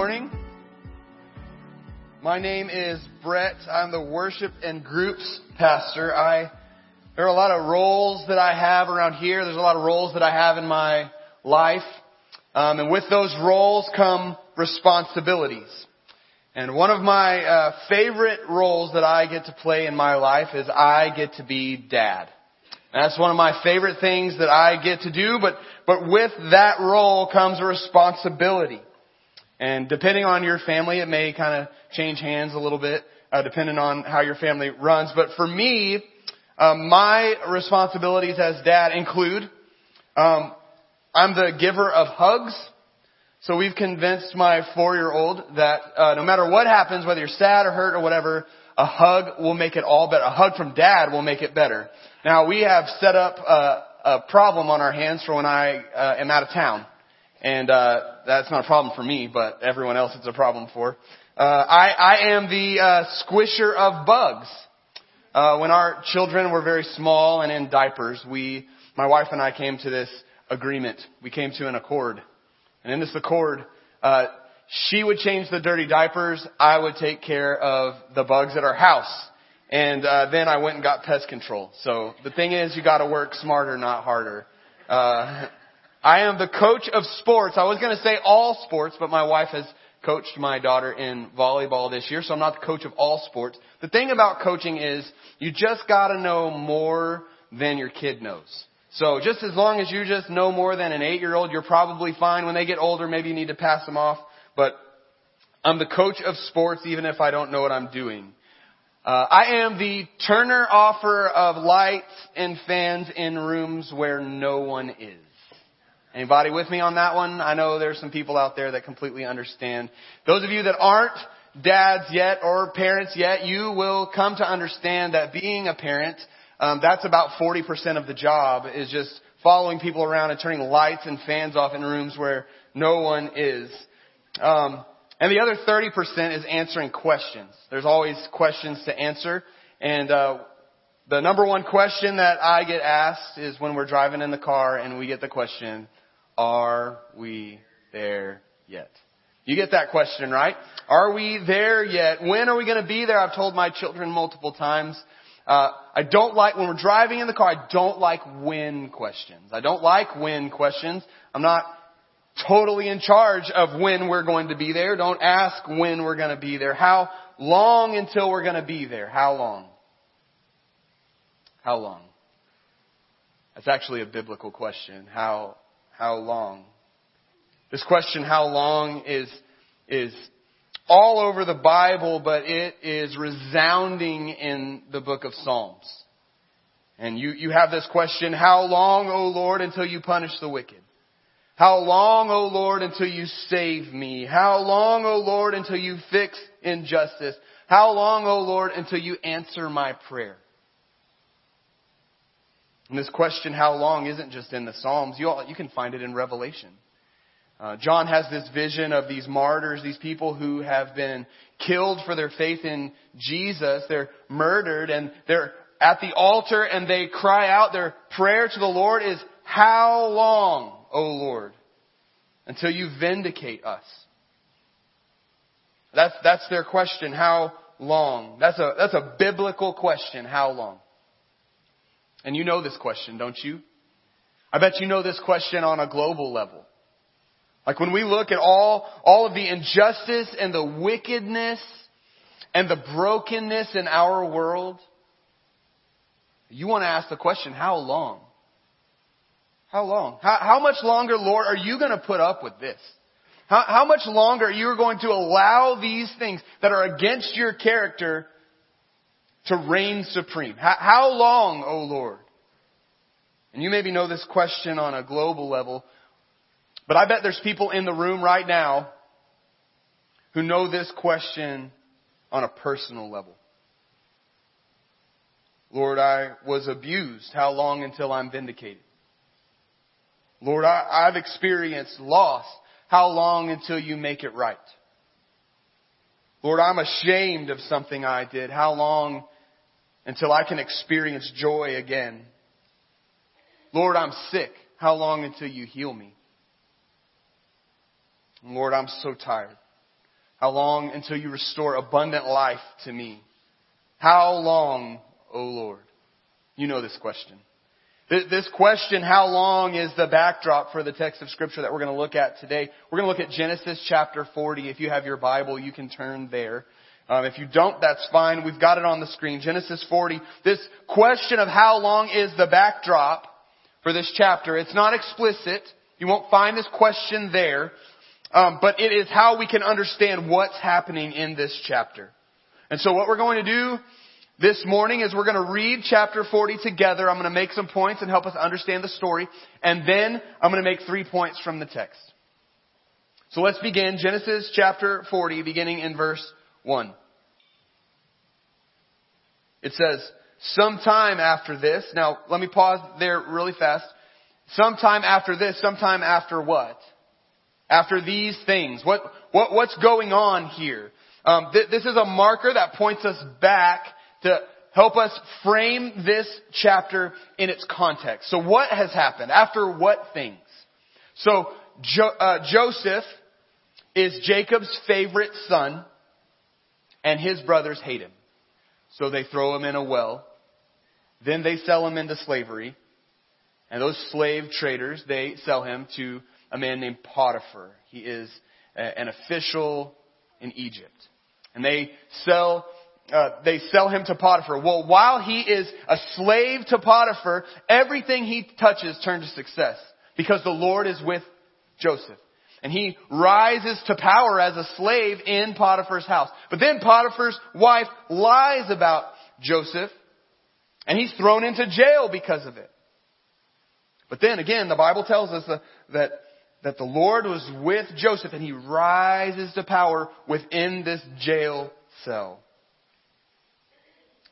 morning. My name is Brett. I'm the worship and groups pastor. I there are a lot of roles that I have around here. There's a lot of roles that I have in my life, um, and with those roles come responsibilities. And one of my uh, favorite roles that I get to play in my life is I get to be dad. That's one of my favorite things that I get to do, but, but with that role comes a responsibility. And depending on your family, it may kind of change hands a little bit, uh, depending on how your family runs. But for me, um, my responsibilities as dad include, um, I'm the giver of hugs. So we've convinced my four-year-old that uh, no matter what happens, whether you're sad or hurt or whatever, a hug will make it all better. A hug from dad will make it better. Now we have set up a, a problem on our hands for when I uh, am out of town, and uh, that's not a problem for me, but everyone else it's a problem for. Uh, I, I am the uh, squisher of bugs. Uh, when our children were very small and in diapers, we, my wife and I, came to this agreement. We came to an accord, and in this accord, uh, she would change the dirty diapers. I would take care of the bugs at our house. And uh, then I went and got pest control. So the thing is, you got to work smarter, not harder. Uh, I am the coach of sports. I was going to say all sports, but my wife has coached my daughter in volleyball this year, so I'm not the coach of all sports. The thing about coaching is you just got to know more than your kid knows. So just as long as you just know more than an eight-year-old, you're probably fine. When they get older, maybe you need to pass them off. But I'm the coach of sports even if I don't know what I'm doing. Uh, I am the turner offer of lights and fans in rooms where no one is. Anybody with me on that one? I know there's some people out there that completely understand. Those of you that aren't dads yet or parents yet, you will come to understand that being a parent, um, that's about 40% of the job is just following people around and turning lights and fans off in rooms where no one is. Um, and the other 30% is answering questions. There's always questions to answer. And uh, the number one question that I get asked is when we're driving in the car and we get the question, are we there yet? You get that question, right? Are we there yet? When are we going to be there? I've told my children multiple times. Uh, I don't like, when we're driving in the car, I don't like when questions. I don't like when questions. I'm not totally in charge of when we're going to be there. Don't ask when we're going to be there. How long until we're going to be there? How long? How long? That's actually a biblical question. How, how long? This question, how long, is, is all over the Bible, but it is resounding in the book of Psalms. And you, you have this question, how long, O Lord, until you punish the wicked? How long, O Lord, until you save me? How long, O Lord, until you fix injustice? How long, O Lord, until you answer my prayer? And this question, how long, isn't just in the Psalms. You, all, you can find it in Revelation. Uh, John has this vision of these martyrs, these people who have been killed for their faith in Jesus. They're murdered and they're at the altar and they cry out. Their prayer to the Lord is, how long? O Lord, until you vindicate us. That's, that's their question. How long? That's a, that's a biblical question. How long? And you know this question, don't you? I bet you know this question on a global level. Like when we look at all, all of the injustice and the wickedness and the brokenness in our world, you want to ask the question, how long? How long? How, how much longer, Lord, are you going to put up with this? How, how much longer are you going to allow these things that are against your character to reign supreme? How, how long, O oh Lord? And you maybe know this question on a global level, but I bet there's people in the room right now who know this question on a personal level. Lord, I was abused. How long until I'm vindicated? Lord, I, have experienced loss. How long until you make it right? Lord, I'm ashamed of something I did. How long until I can experience joy again? Lord, I'm sick. How long until you heal me? Lord, I'm so tired. How long until you restore abundant life to me? How long, O Lord? You know this question. This question, how long, is the backdrop for the text of scripture that we're going to look at today. We're going to look at Genesis chapter 40. If you have your Bible, you can turn there. Um, if you don't, that's fine. We've got it on the screen. Genesis 40. This question of how long is the backdrop for this chapter. It's not explicit. You won't find this question there. Um, but it is how we can understand what's happening in this chapter. And so what we're going to do this morning is we're going to read chapter 40 together. I'm going to make some points and help us understand the story. And then I'm going to make three points from the text. So let's begin Genesis chapter 40 beginning in verse 1. It says, sometime after this, now let me pause there really fast. Sometime after this, sometime after what? After these things. What, what, what's going on here? Um, th- this is a marker that points us back to help us frame this chapter in its context. So what has happened? After what things? So jo- uh, Joseph is Jacob's favorite son, and his brothers hate him. So they throw him in a well. Then they sell him into slavery. And those slave traders, they sell him to a man named Potiphar. He is a, an official in Egypt. And they sell uh, they sell him to Potiphar. Well, while he is a slave to Potiphar, everything he touches turns to success because the Lord is with Joseph. And he rises to power as a slave in Potiphar's house. But then Potiphar's wife lies about Joseph and he's thrown into jail because of it. But then again, the Bible tells us that, that, that the Lord was with Joseph and he rises to power within this jail cell.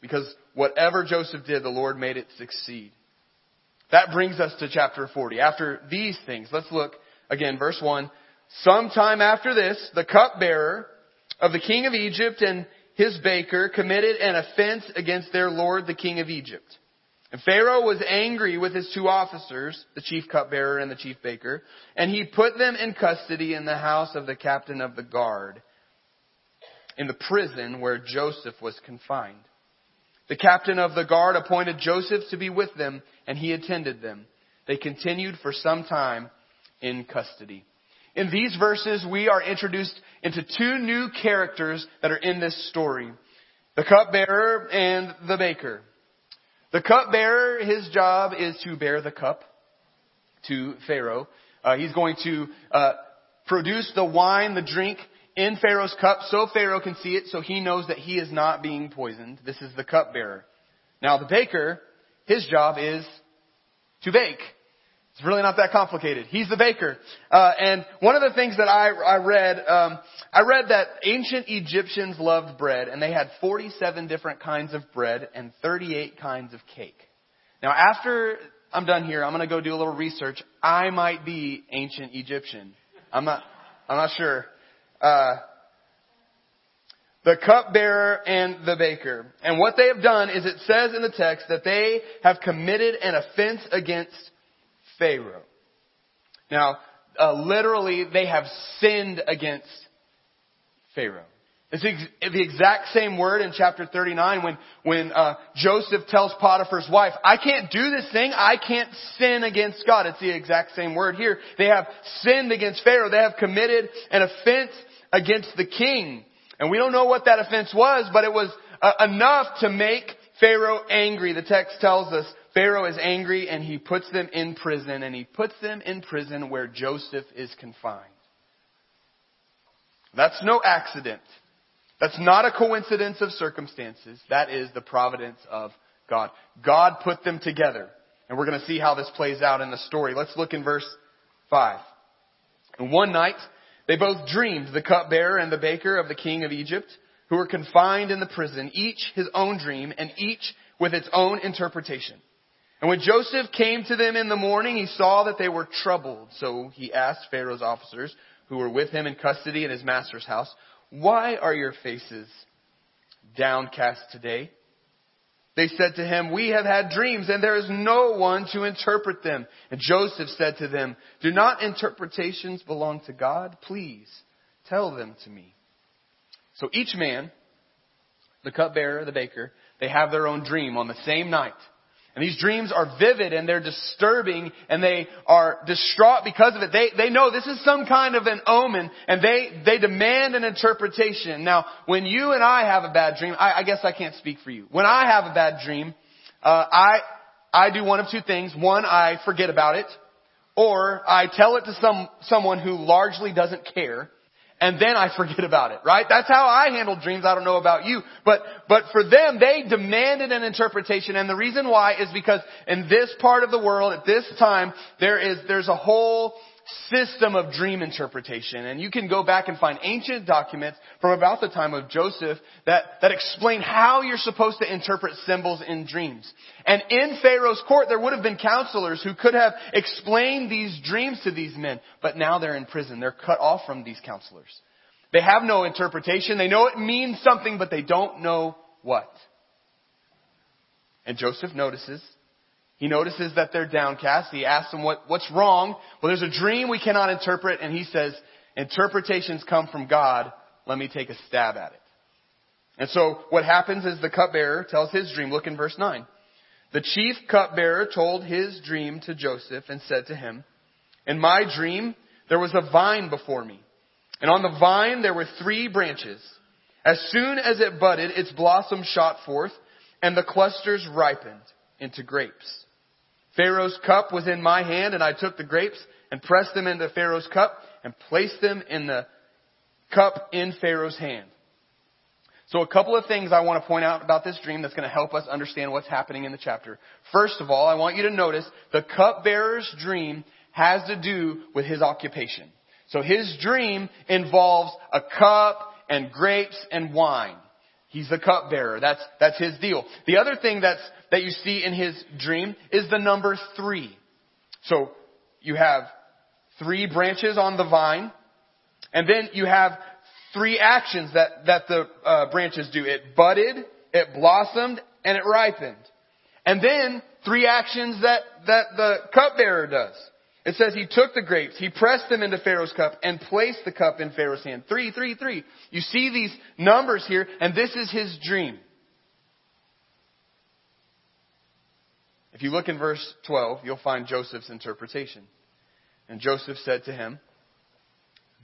Because whatever Joseph did, the Lord made it succeed. That brings us to chapter 40. After these things, let's look again, verse 1. Sometime after this, the cupbearer of the king of Egypt and his baker committed an offense against their lord, the king of Egypt. And Pharaoh was angry with his two officers, the chief cupbearer and the chief baker, and he put them in custody in the house of the captain of the guard, in the prison where Joseph was confined. The captain of the guard appointed Joseph to be with them, and he attended them. They continued for some time in custody. In these verses, we are introduced into two new characters that are in this story. The cupbearer and the baker. The cupbearer, his job is to bear the cup to Pharaoh. Uh, he's going to uh, produce the wine, the drink, in Pharaoh's cup so Pharaoh can see it so he knows that he is not being poisoned. This is the cupbearer. Now the baker, his job is to bake. It's really not that complicated. He's the baker. Uh, and one of the things that I, I read, um, I read that ancient Egyptians loved bread, and they had 47 different kinds of bread and 38 kinds of cake. Now, after I'm done here, I'm going to go do a little research. I might be ancient Egyptian. I'm not. I'm not sure uh, the cupbearer and the baker. And what they have done is it says in the text that they have committed an offense against Pharaoh. Now, uh, literally, they have sinned against Pharaoh. It's the exact same word in chapter 39 when, when uh, Joseph tells Potiphar's wife, I can't do this thing. I can't sin against God. It's the exact same word here. They have sinned against Pharaoh. They have committed an offense against the king. And we don't know what that offense was, but it was uh, enough to make Pharaoh angry. The text tells us Pharaoh is angry and he puts them in prison and he puts them in prison where Joseph is confined. That's no accident. That's not a coincidence of circumstances. That is the providence of God. God put them together. And we're going to see how this plays out in the story. Let's look in verse 5. And one night, they both dreamed, the cupbearer and the baker of the king of Egypt, who were confined in the prison, each his own dream and each with its own interpretation. And when Joseph came to them in the morning, he saw that they were troubled. So he asked Pharaoh's officers, who were with him in custody in his master's house, Why are your faces downcast today? They said to him, We have had dreams, and there is no one to interpret them. And Joseph said to them, Do not interpretations belong to God? Please tell them to me. So each man, the cupbearer, the baker, they have their own dream on the same night. And these dreams are vivid and they're disturbing and they are distraught because of it. They, they know this is some kind of an omen and they, they demand an interpretation. Now, when you and I have a bad dream, I, I guess I can't speak for you. When I have a bad dream, uh, I, I do one of two things. One, I forget about it or I tell it to some, someone who largely doesn't care and then I forget about it, right? That's how I handle dreams. I don't know about you, but, but for them, they demanded an interpretation. And the reason why is because in this part of the world, at this time, there is, there's a whole system of dream interpretation. And you can go back and find ancient documents from about the time of Joseph that, that explain how you're supposed to interpret symbols in dreams. And in Pharaoh's court, there would have been counselors who could have explained these dreams to these men, but now they're in prison. They're cut off from these counselors. They have no interpretation. They know it means something, but they don't know what. And Joseph notices he notices that they're downcast. He asks them what, what's wrong. Well, there's a dream we cannot interpret, and he says, interpretations come from God. Let me take a stab at it. And so what happens is the cupbearer tells his dream. Look in verse 9. The chief cupbearer told his dream to Joseph and said to him, In my dream, there was a vine before me. And on the vine there were three branches. As soon as it budded, its blossoms shot forth, and the clusters ripened into grapes. Pharaoh's cup was in my hand, and I took the grapes and pressed them into Pharaoh's cup and placed them in the cup in Pharaoh's hand. So a couple of things I want to point out about this dream that's going to help us understand what's happening in the chapter. First of all, I want you to notice the cupbearer's dream has to do with his occupation. So his dream involves a cup and grapes and wine. He's the cupbearer. That's, that's his deal. The other thing that's that you see in his dream is the number three. So you have three branches on the vine, and then you have three actions that, that the uh, branches do. It budded, it blossomed, and it ripened. And then three actions that, that the cupbearer does. It says he took the grapes, he pressed them into Pharaoh's cup, and placed the cup in Pharaoh's hand. Three, three, three. You see these numbers here, and this is his dream. If you look in verse 12, you'll find Joseph's interpretation. And Joseph said to him,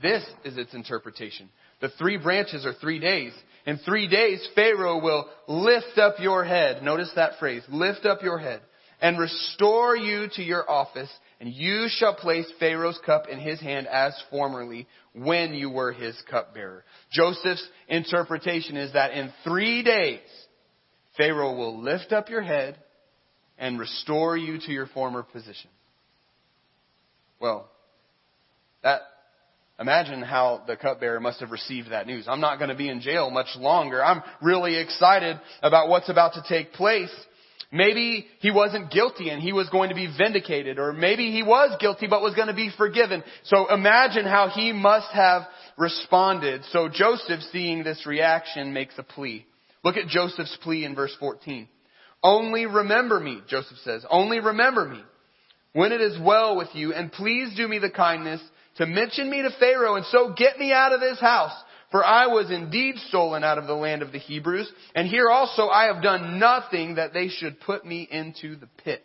This is its interpretation. The three branches are three days. In three days, Pharaoh will lift up your head. Notice that phrase, lift up your head, and restore you to your office, and you shall place Pharaoh's cup in his hand as formerly when you were his cupbearer. Joseph's interpretation is that in three days, Pharaoh will lift up your head, and restore you to your former position. Well, that imagine how the cupbearer must have received that news. I'm not going to be in jail much longer. I'm really excited about what's about to take place. Maybe he wasn't guilty and he was going to be vindicated, or maybe he was guilty but was going to be forgiven. So imagine how he must have responded. So Joseph, seeing this reaction, makes a plea. Look at Joseph's plea in verse 14. Only remember me, Joseph says. Only remember me when it is well with you, and please do me the kindness to mention me to Pharaoh, and so get me out of this house. For I was indeed stolen out of the land of the Hebrews, and here also I have done nothing that they should put me into the pit.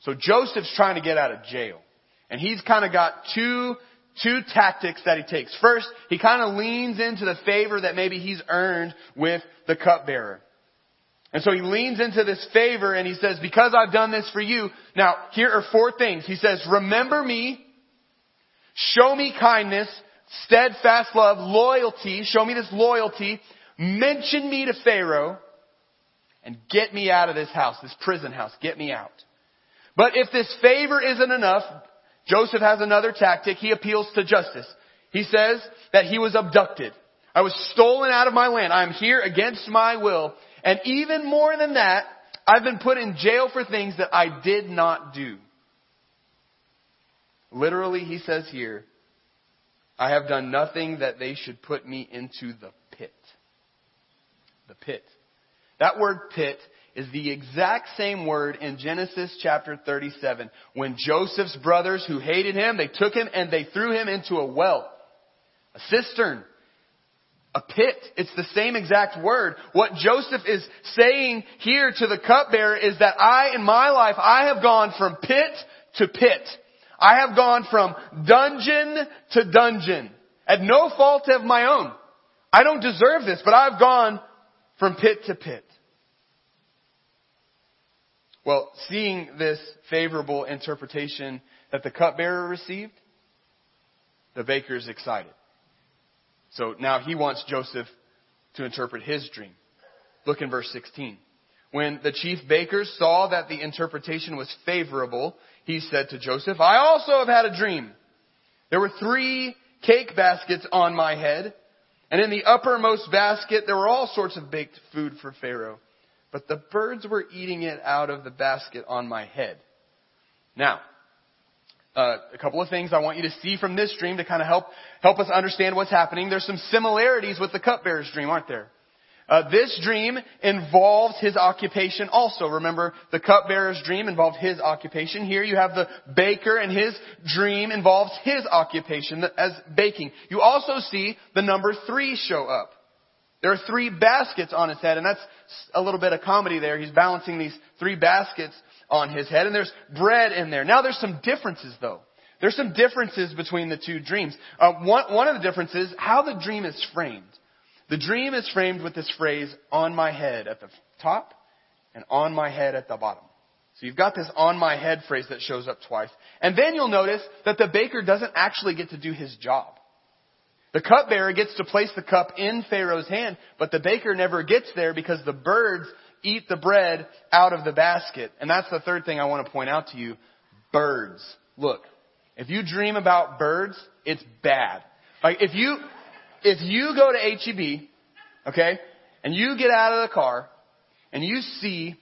So Joseph's trying to get out of jail. And he's kind of got two, two tactics that he takes. First, he kind of leans into the favor that maybe he's earned with the cupbearer. And so he leans into this favor and he says, because I've done this for you, now here are four things. He says, remember me, show me kindness, steadfast love, loyalty, show me this loyalty, mention me to Pharaoh, and get me out of this house, this prison house, get me out. But if this favor isn't enough, Joseph has another tactic. He appeals to justice. He says that he was abducted. I was stolen out of my land. I am here against my will. And even more than that, I've been put in jail for things that I did not do. Literally, he says here, I have done nothing that they should put me into the pit. The pit. That word pit is the exact same word in Genesis chapter 37 when Joseph's brothers who hated him, they took him and they threw him into a well, a cistern. A pit. It's the same exact word. What Joseph is saying here to the cupbearer is that I, in my life, I have gone from pit to pit. I have gone from dungeon to dungeon. At no fault of my own. I don't deserve this, but I've gone from pit to pit. Well, seeing this favorable interpretation that the cupbearer received, the baker is excited. So now he wants Joseph to interpret his dream. Look in verse 16. When the chief bakers saw that the interpretation was favorable, he said to Joseph, I also have had a dream. There were three cake baskets on my head, and in the uppermost basket there were all sorts of baked food for Pharaoh. But the birds were eating it out of the basket on my head. Now, uh, a couple of things I want you to see from this dream to kind of help help us understand what's happening. There's some similarities with the cupbearer's dream, aren't there? Uh, this dream involves his occupation also. Remember, the cupbearer's dream involved his occupation. Here you have the baker and his dream involves his occupation as baking. You also see the number three show up. There are three baskets on his head, and that's a little bit of comedy there. He's balancing these three baskets on his head, and there's bread in there. Now there's some differences though. There's some differences between the two dreams. Uh, one, one of the differences, how the dream is framed. The dream is framed with this phrase, on my head at the top and on my head at the bottom. So you've got this on my head phrase that shows up twice. And then you'll notice that the baker doesn't actually get to do his job. The cupbearer gets to place the cup in Pharaoh's hand, but the baker never gets there because the birds eat the bread out of the basket. And that's the third thing I want to point out to you. Birds. Look, if you dream about birds, it's bad. Like if you, if you go to HEB, okay, and you get out of the car and you see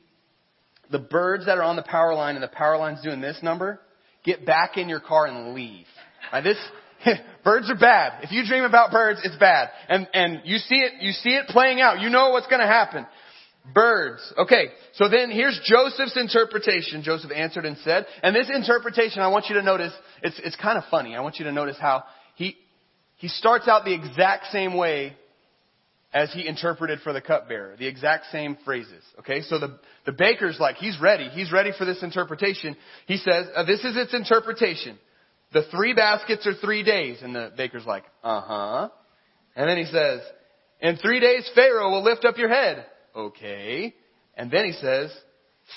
the birds that are on the power line and the power line's doing this number, get back in your car and leave. Right, this, birds are bad. If you dream about birds, it's bad. And, and you see it, you see it playing out. You know what's gonna happen. Birds. Okay, so then here's Joseph's interpretation. Joseph answered and said, and this interpretation, I want you to notice, it's, it's kind of funny. I want you to notice how he, he starts out the exact same way as he interpreted for the cupbearer. The exact same phrases. Okay, so the, the baker's like, he's ready. He's ready for this interpretation. He says, uh, this is its interpretation. The three baskets are three days. And the baker's like, uh-huh. And then he says, in three days Pharaoh will lift up your head. Okay. And then he says,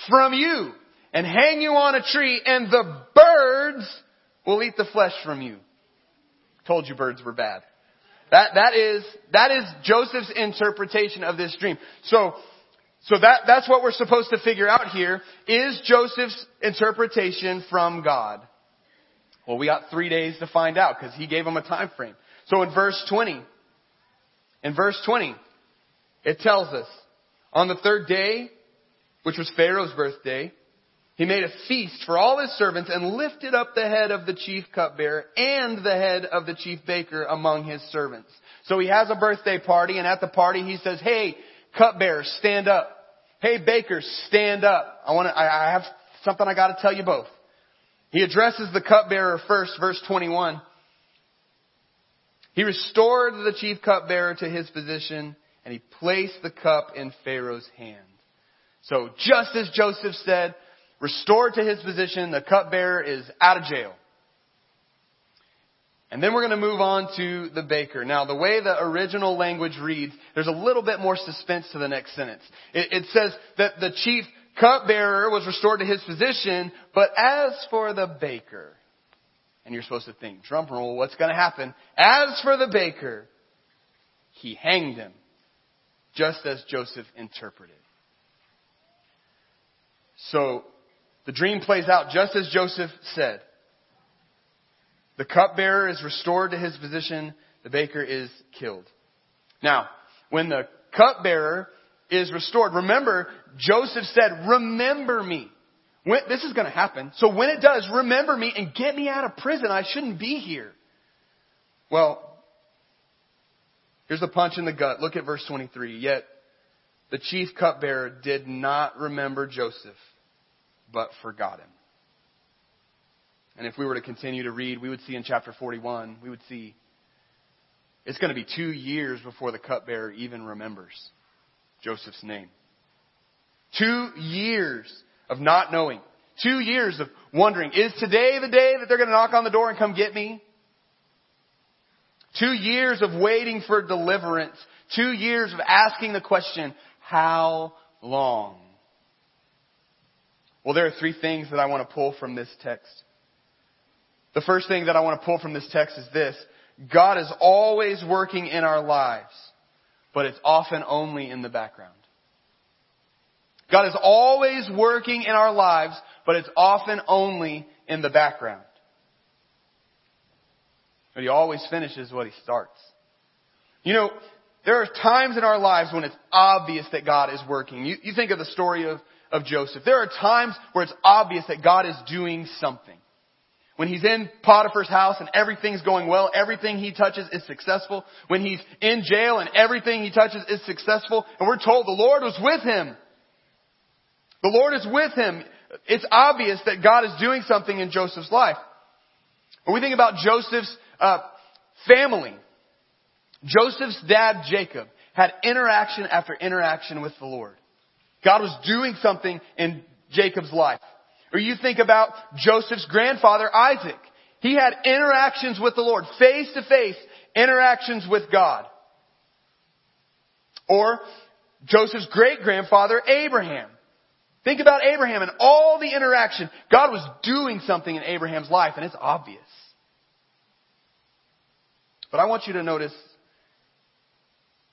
from you. And hang you on a tree and the birds will eat the flesh from you. Told you birds were bad. That, that is, that is Joseph's interpretation of this dream. So, so that, that's what we're supposed to figure out here. Is Joseph's interpretation from God? Well, we got three days to find out because he gave him a time frame. So in verse 20, in verse 20, it tells us, on the third day, which was Pharaoh's birthday, he made a feast for all his servants and lifted up the head of the chief cupbearer and the head of the chief baker among his servants. So he has a birthday party and at the party he says, hey, cupbearer, stand up. Hey, bakers, stand up. I want to, I have something I gotta tell you both. He addresses the cupbearer first, verse 21. He restored the chief cupbearer to his position and he placed the cup in Pharaoh's hand. So just as Joseph said, restored to his position. The cupbearer is out of jail. And then we're going to move on to the baker. Now, the way the original language reads, there's a little bit more suspense to the next sentence. It, it says that the chief cupbearer was restored to his position, but as for the baker, and you're supposed to think, drum roll, what's going to happen? As for the baker, he hanged him, just as Joseph interpreted. So, the dream plays out just as Joseph said. The cupbearer is restored to his position. The baker is killed. Now, when the cupbearer is restored, remember, Joseph said, remember me. When, this is going to happen. So when it does, remember me and get me out of prison. I shouldn't be here. Well, here's the punch in the gut. Look at verse 23. Yet the chief cupbearer did not remember Joseph but forgot him. And if we were to continue to read, we would see in chapter 41, we would see it's going to be two years before the cupbearer even remembers Joseph's name. Two years of not knowing. Two years of wondering, is today the day that they're going to knock on the door and come get me? Two years of waiting for deliverance. Two years of asking the question, how long? Well, there are three things that I want to pull from this text. The first thing that I want to pull from this text is this. God is always working in our lives, but it's often only in the background. God is always working in our lives, but it's often only in the background. But he always finishes what he starts. You know, there are times in our lives when it's obvious that God is working. You, you think of the story of, of Joseph. There are times where it's obvious that God is doing something. When he's in Potiphar's house and everything's going well, everything he touches is successful. When he's in jail and everything he touches is successful, and we're told the Lord was with him. The Lord is with him. It's obvious that God is doing something in Joseph's life. When we think about Joseph's uh, family, Joseph's dad, Jacob, had interaction after interaction with the Lord. God was doing something in Jacob's life. Or you think about Joseph's grandfather, Isaac. He had interactions with the Lord, face to face interactions with God. Or Joseph's great grandfather, Abraham. Think about Abraham and all the interaction. God was doing something in Abraham's life, and it's obvious. But I want you to notice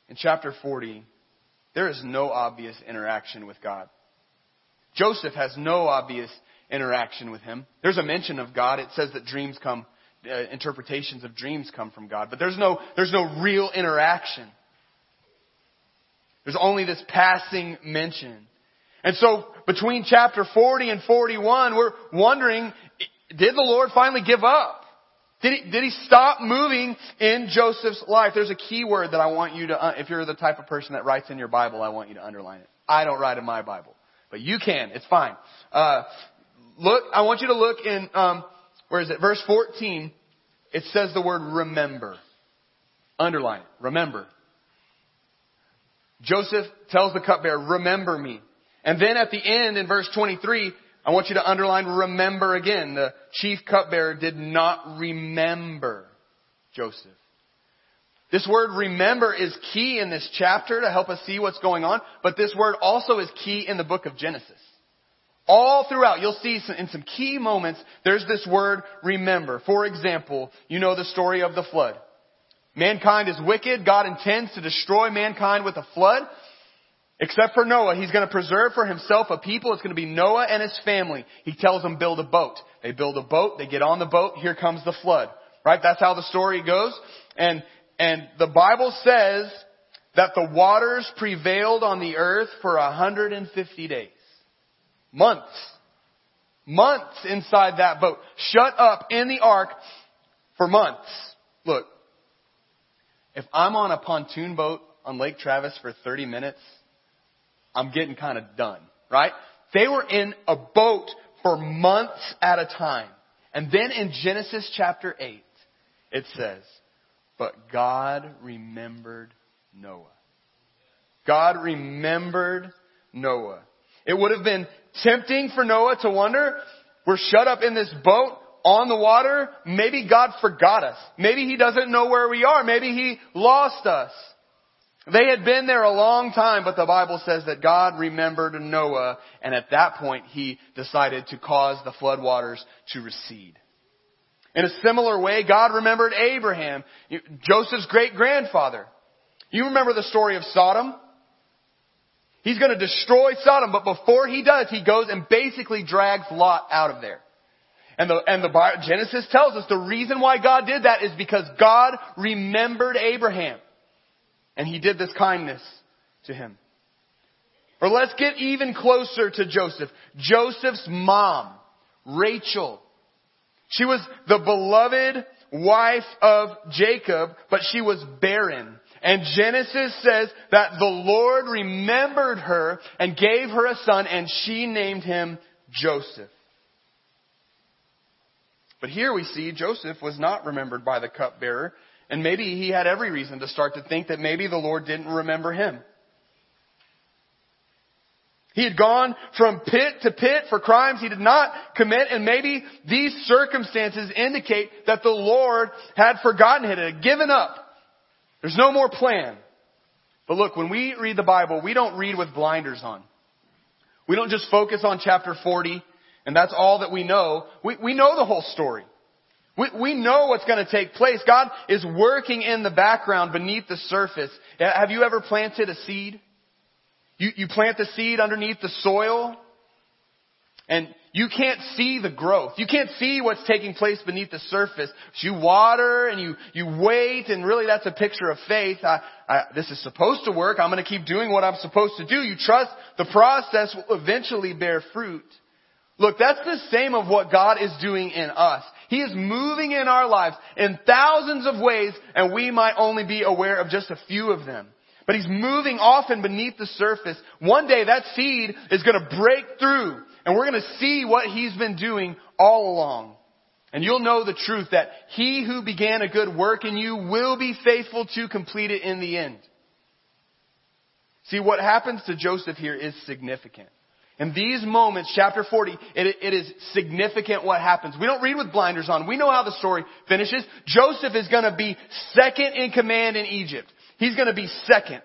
in chapter 40, there is no obvious interaction with God. Joseph has no obvious interaction with him. There's a mention of God. It says that dreams come, uh, interpretations of dreams come from God, but there's no, there's no real interaction. There's only this passing mention. And so between chapter 40 and 41, we're wondering, did the Lord finally give up? Did he, did he stop moving in Joseph's life? There's a key word that I want you to, uh, if you're the type of person that writes in your Bible, I want you to underline it. I don't write in my Bible, but you can. It's fine. Uh, look, I want you to look in, um, where is it? Verse 14. It says the word remember. Underline it. Remember. Joseph tells the cupbearer, remember me. And then at the end in verse 23, I want you to underline remember again. The chief cupbearer did not remember Joseph. This word remember is key in this chapter to help us see what's going on, but this word also is key in the book of Genesis. All throughout, you'll see in some key moments, there's this word remember. For example, you know the story of the flood. Mankind is wicked. God intends to destroy mankind with a flood. Except for Noah, he's going to preserve for himself a people. It's going to be Noah and his family. He tells them build a boat. They build a boat. They get on the boat. Here comes the flood. Right? That's how the story goes. And, and the Bible says that the waters prevailed on the earth for 150 days. Months. Months inside that boat. Shut up in the ark for months. Look. If I'm on a pontoon boat on Lake Travis for 30 minutes, I'm getting kind of done, right? They were in a boat for months at a time. And then in Genesis chapter 8, it says, But God remembered Noah. God remembered Noah. It would have been tempting for Noah to wonder, we're shut up in this boat on the water. Maybe God forgot us. Maybe He doesn't know where we are. Maybe He lost us. They had been there a long time, but the Bible says that God remembered Noah, and at that point he decided to cause the floodwaters to recede. In a similar way, God remembered Abraham, Joseph's great grandfather. You remember the story of Sodom? He's going to destroy Sodom, but before he does, he goes and basically drags Lot out of there. And the, and the Genesis tells us the reason why God did that is because God remembered Abraham. And he did this kindness to him. Or let's get even closer to Joseph. Joseph's mom, Rachel. She was the beloved wife of Jacob, but she was barren. And Genesis says that the Lord remembered her and gave her a son and she named him Joseph. But here we see Joseph was not remembered by the cupbearer And maybe he had every reason to start to think that maybe the Lord didn't remember him. He had gone from pit to pit for crimes he did not commit, and maybe these circumstances indicate that the Lord had forgotten him, had given up. There's no more plan. But look, when we read the Bible, we don't read with blinders on. We don't just focus on chapter 40, and that's all that we know. We, we know the whole story. We, we know what's going to take place. God is working in the background beneath the surface. Uh, have you ever planted a seed? You, you plant the seed underneath the soil and you can't see the growth. You can't see what's taking place beneath the surface. So you water and you, you wait and really that's a picture of faith. I, I, this is supposed to work. I'm going to keep doing what I'm supposed to do. You trust the process will eventually bear fruit. Look, that's the same of what God is doing in us. He is moving in our lives in thousands of ways and we might only be aware of just a few of them. But He's moving often beneath the surface. One day that seed is going to break through and we're going to see what He's been doing all along. And you'll know the truth that He who began a good work in you will be faithful to complete it in the end. See, what happens to Joseph here is significant. In these moments, chapter 40, it, it is significant what happens. We don't read with blinders on. We know how the story finishes. Joseph is going to be second in command in Egypt. He's going to be second.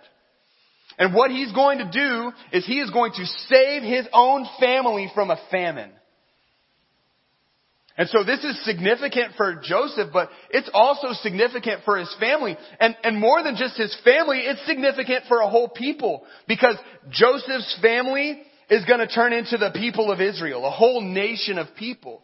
And what he's going to do is he is going to save his own family from a famine. And so this is significant for Joseph, but it's also significant for his family. And, and more than just his family, it's significant for a whole people. Because Joseph's family is going to turn into the people of Israel, a whole nation of people.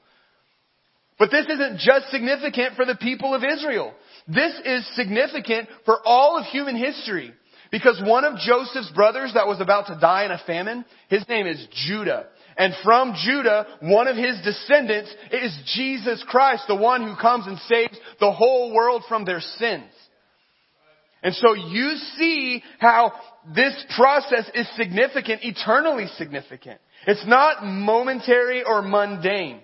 But this isn't just significant for the people of Israel. This is significant for all of human history. Because one of Joseph's brothers that was about to die in a famine, his name is Judah. And from Judah, one of his descendants is Jesus Christ, the one who comes and saves the whole world from their sins. And so you see how this process is significant, eternally significant. It's not momentary or mundane.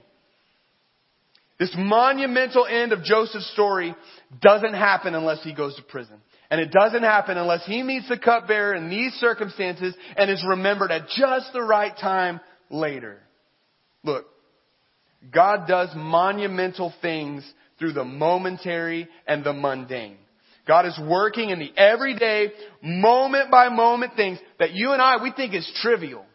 This monumental end of Joseph's story doesn't happen unless he goes to prison. And it doesn't happen unless he meets the cupbearer in these circumstances and is remembered at just the right time later. Look, God does monumental things through the momentary and the mundane. God is working in the everyday, moment by moment things that you and I, we think is trivial.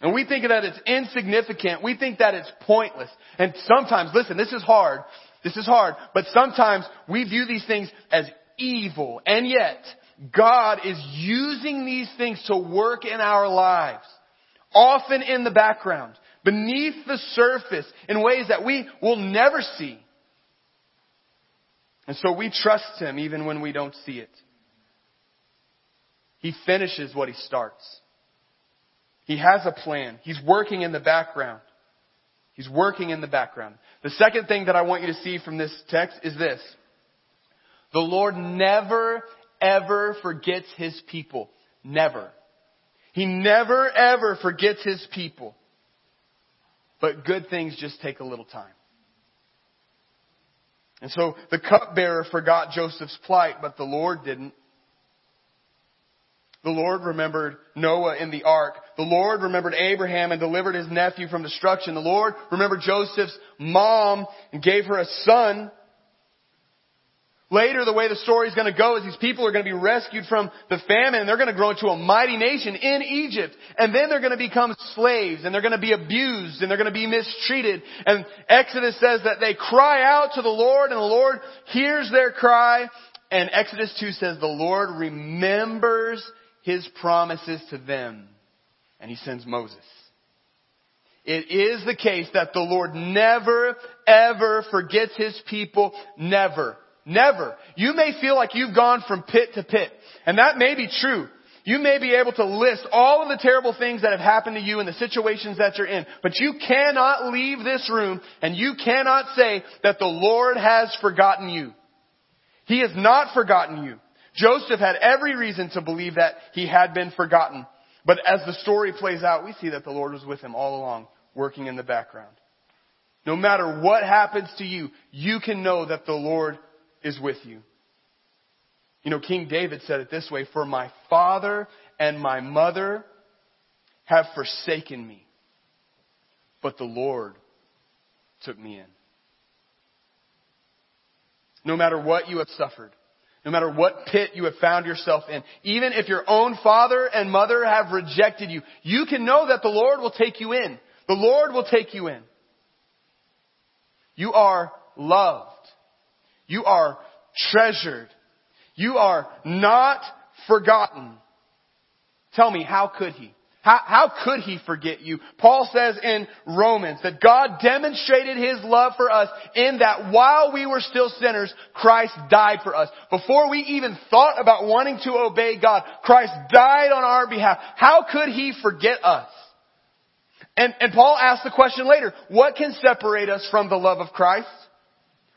And we think that it's insignificant. We think that it's pointless. And sometimes, listen, this is hard. This is hard. But sometimes we view these things as evil. And yet, God is using these things to work in our lives. Often in the background. Beneath the surface. In ways that we will never see. And so we trust Him even when we don't see it. He finishes what He starts. He has a plan. He's working in the background. He's working in the background. The second thing that I want you to see from this text is this. The Lord never, ever forgets His people. Never. He never, ever forgets His people. But good things just take a little time. And so the cupbearer forgot Joseph's plight, but the Lord didn't. The Lord remembered Noah in the ark. The Lord remembered Abraham and delivered his nephew from destruction. The Lord remembered Joseph's mom and gave her a son. Later, the way the story is going to go is these people are going to be rescued from the famine and they're going to grow into a mighty nation in Egypt. And then they're going to become slaves and they're going to be abused and they're going to be mistreated. And Exodus says that they cry out to the Lord and the Lord hears their cry. And Exodus 2 says the Lord remembers his promises to them and he sends Moses. It is the case that the Lord never, ever forgets his people. Never. Never. You may feel like you've gone from pit to pit. And that may be true. You may be able to list all of the terrible things that have happened to you and the situations that you're in. But you cannot leave this room and you cannot say that the Lord has forgotten you. He has not forgotten you. Joseph had every reason to believe that he had been forgotten. But as the story plays out, we see that the Lord was with him all along, working in the background. No matter what happens to you, you can know that the Lord is with you. You know, King David said it this way, for my father and my mother have forsaken me, but the Lord took me in. No matter what you have suffered, no matter what pit you have found yourself in, even if your own father and mother have rejected you, you can know that the Lord will take you in. The Lord will take you in. You are loved. You are treasured. You are not forgotten. Tell me, how could he? How, how could he forget you? Paul says in Romans that God demonstrated his love for us in that while we were still sinners, Christ died for us. Before we even thought about wanting to obey God, Christ died on our behalf. How could he forget us? And, and Paul asks the question later, what can separate us from the love of Christ?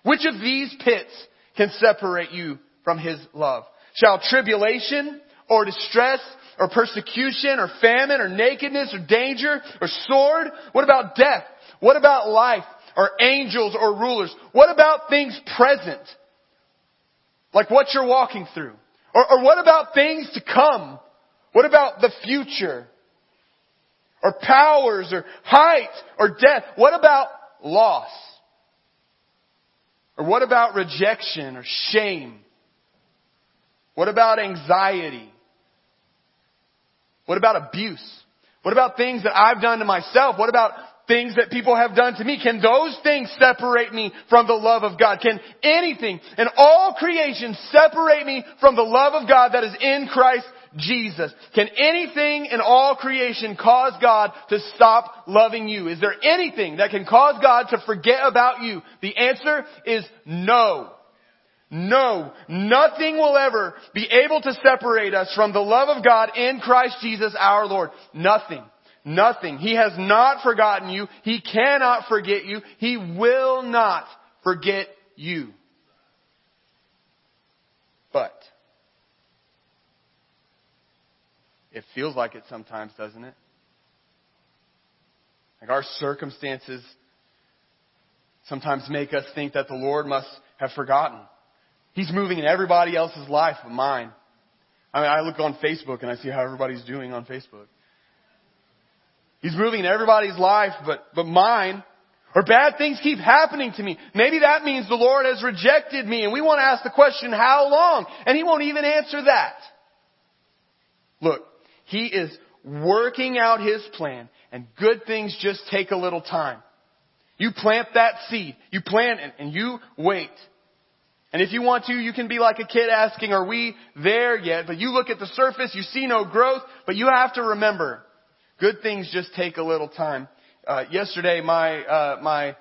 Which of these pits can separate you from his love? Shall tribulation or distress or persecution or famine or nakedness or danger or sword? What about death? What about life or angels or rulers? What about things present? Like what you're walking through? Or, or what about things to come? What about the future? or powers or height or death? What about loss? Or what about rejection or shame? What about anxiety? What about abuse? What about things that I've done to myself? What about things that people have done to me? Can those things separate me from the love of God? Can anything in all creation separate me from the love of God that is in Christ Jesus. Can anything in all creation cause God to stop loving you? Is there anything that can cause God to forget about you? The answer is no. No, nothing will ever be able to separate us from the love of God in Christ Jesus our Lord. Nothing. Nothing. He has not forgotten you. He cannot forget you. He will not forget you. But It feels like it sometimes, doesn't it? Like our circumstances sometimes make us think that the Lord must have forgotten. He's moving in everybody else's life but mine. I mean, I look on Facebook and I see how everybody's doing on Facebook. He's moving in everybody's life but, but mine. Or bad things keep happening to me. Maybe that means the Lord has rejected me and we want to ask the question, how long? And He won't even answer that. Look, he is working out His plan and good things just take a little time. You plant that seed. You plant it and you wait. And if you want to, you can be like a kid asking, are we there yet? But you look at the surface, you see no growth, but you have to remember, good things just take a little time. Uh, yesterday, my, uh, my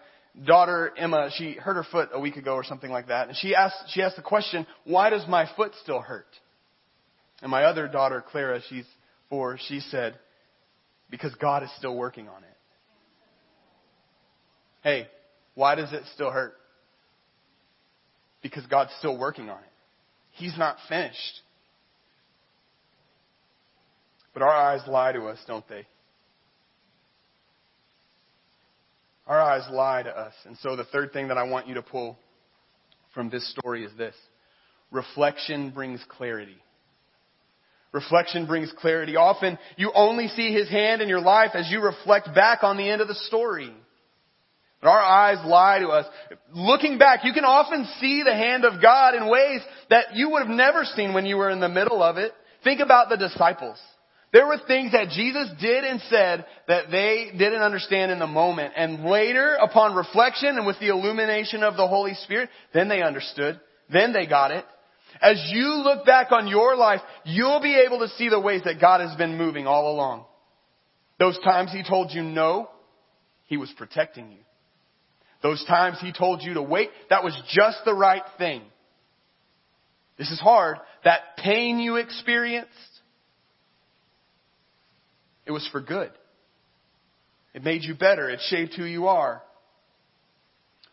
daughter Emma, she hurt her foot a week ago or something like that, and she asked, she asked the question, why does my foot still hurt? And my other daughter, Clara, she's or she said, because God is still working on it. Hey, why does it still hurt? Because God's still working on it. He's not finished. But our eyes lie to us, don't they? Our eyes lie to us. And so the third thing that I want you to pull from this story is this. Reflection brings clarity. Reflection brings clarity. Often you only see His hand in your life as you reflect back on the end of the story. But our eyes lie to us. Looking back, you can often see the hand of God in ways that you would have never seen when you were in the middle of it. Think about the disciples. There were things that Jesus did and said that they didn't understand in the moment. And later, upon reflection and with the illumination of the Holy Spirit, then they understood. Then they got it. As you look back on your life, you'll be able to see the ways that God has been moving all along. Those times He told you no, He was protecting you. Those times He told you to wait, that was just the right thing. This is hard. That pain you experienced, it was for good. It made you better. It shaped who you are.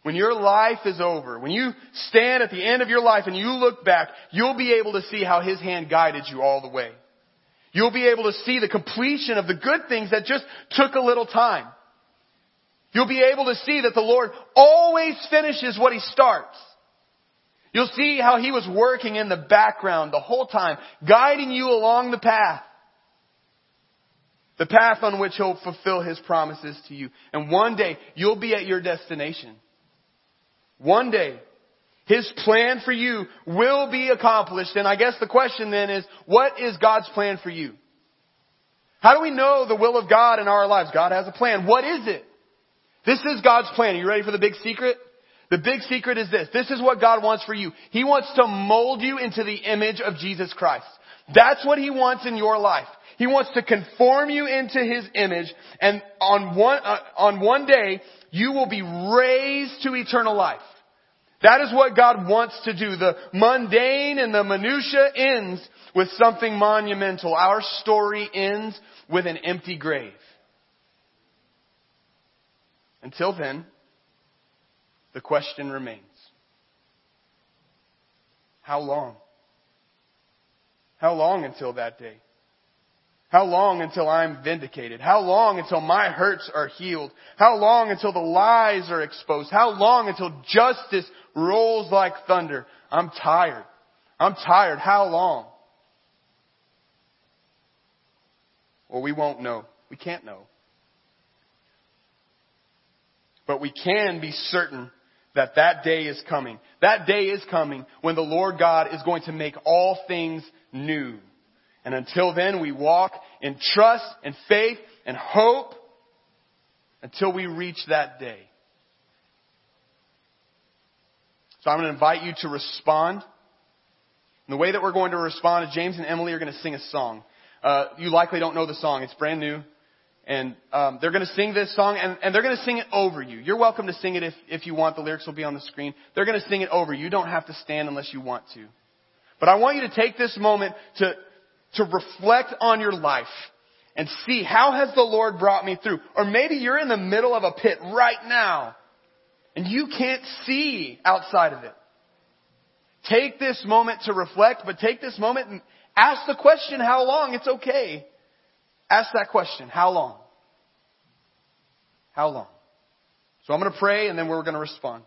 When your life is over, when you stand at the end of your life and you look back, you'll be able to see how His hand guided you all the way. You'll be able to see the completion of the good things that just took a little time. You'll be able to see that the Lord always finishes what He starts. You'll see how He was working in the background the whole time, guiding you along the path. The path on which He'll fulfill His promises to you. And one day, you'll be at your destination. One day, His plan for you will be accomplished. And I guess the question then is, what is God's plan for you? How do we know the will of God in our lives? God has a plan. What is it? This is God's plan. Are you ready for the big secret? The big secret is this. This is what God wants for you. He wants to mold you into the image of Jesus Christ. That's what He wants in your life. He wants to conform you into His image and on one, uh, on one day, you will be raised to eternal life. That is what God wants to do. The mundane and the minutia ends with something monumental. Our story ends with an empty grave. Until then, the question remains. How long? How long until that day? How long until I'm vindicated? How long until my hurts are healed? How long until the lies are exposed? How long until justice rolls like thunder? I'm tired. I'm tired. How long? Well, we won't know. We can't know. But we can be certain that that day is coming. That day is coming when the Lord God is going to make all things new. And until then, we walk in trust and faith and hope until we reach that day. So I'm going to invite you to respond. And the way that we're going to respond is James and Emily are going to sing a song. Uh, you likely don't know the song. It's brand new. And um, they're going to sing this song, and, and they're going to sing it over you. You're welcome to sing it if, if you want. The lyrics will be on the screen. They're going to sing it over you. You don't have to stand unless you want to. But I want you to take this moment to, to reflect on your life and see how has the Lord brought me through. Or maybe you're in the middle of a pit right now and you can't see outside of it. Take this moment to reflect, but take this moment and ask the question, how long? It's okay. Ask that question, how long? How long? So I'm going to pray and then we're going to respond.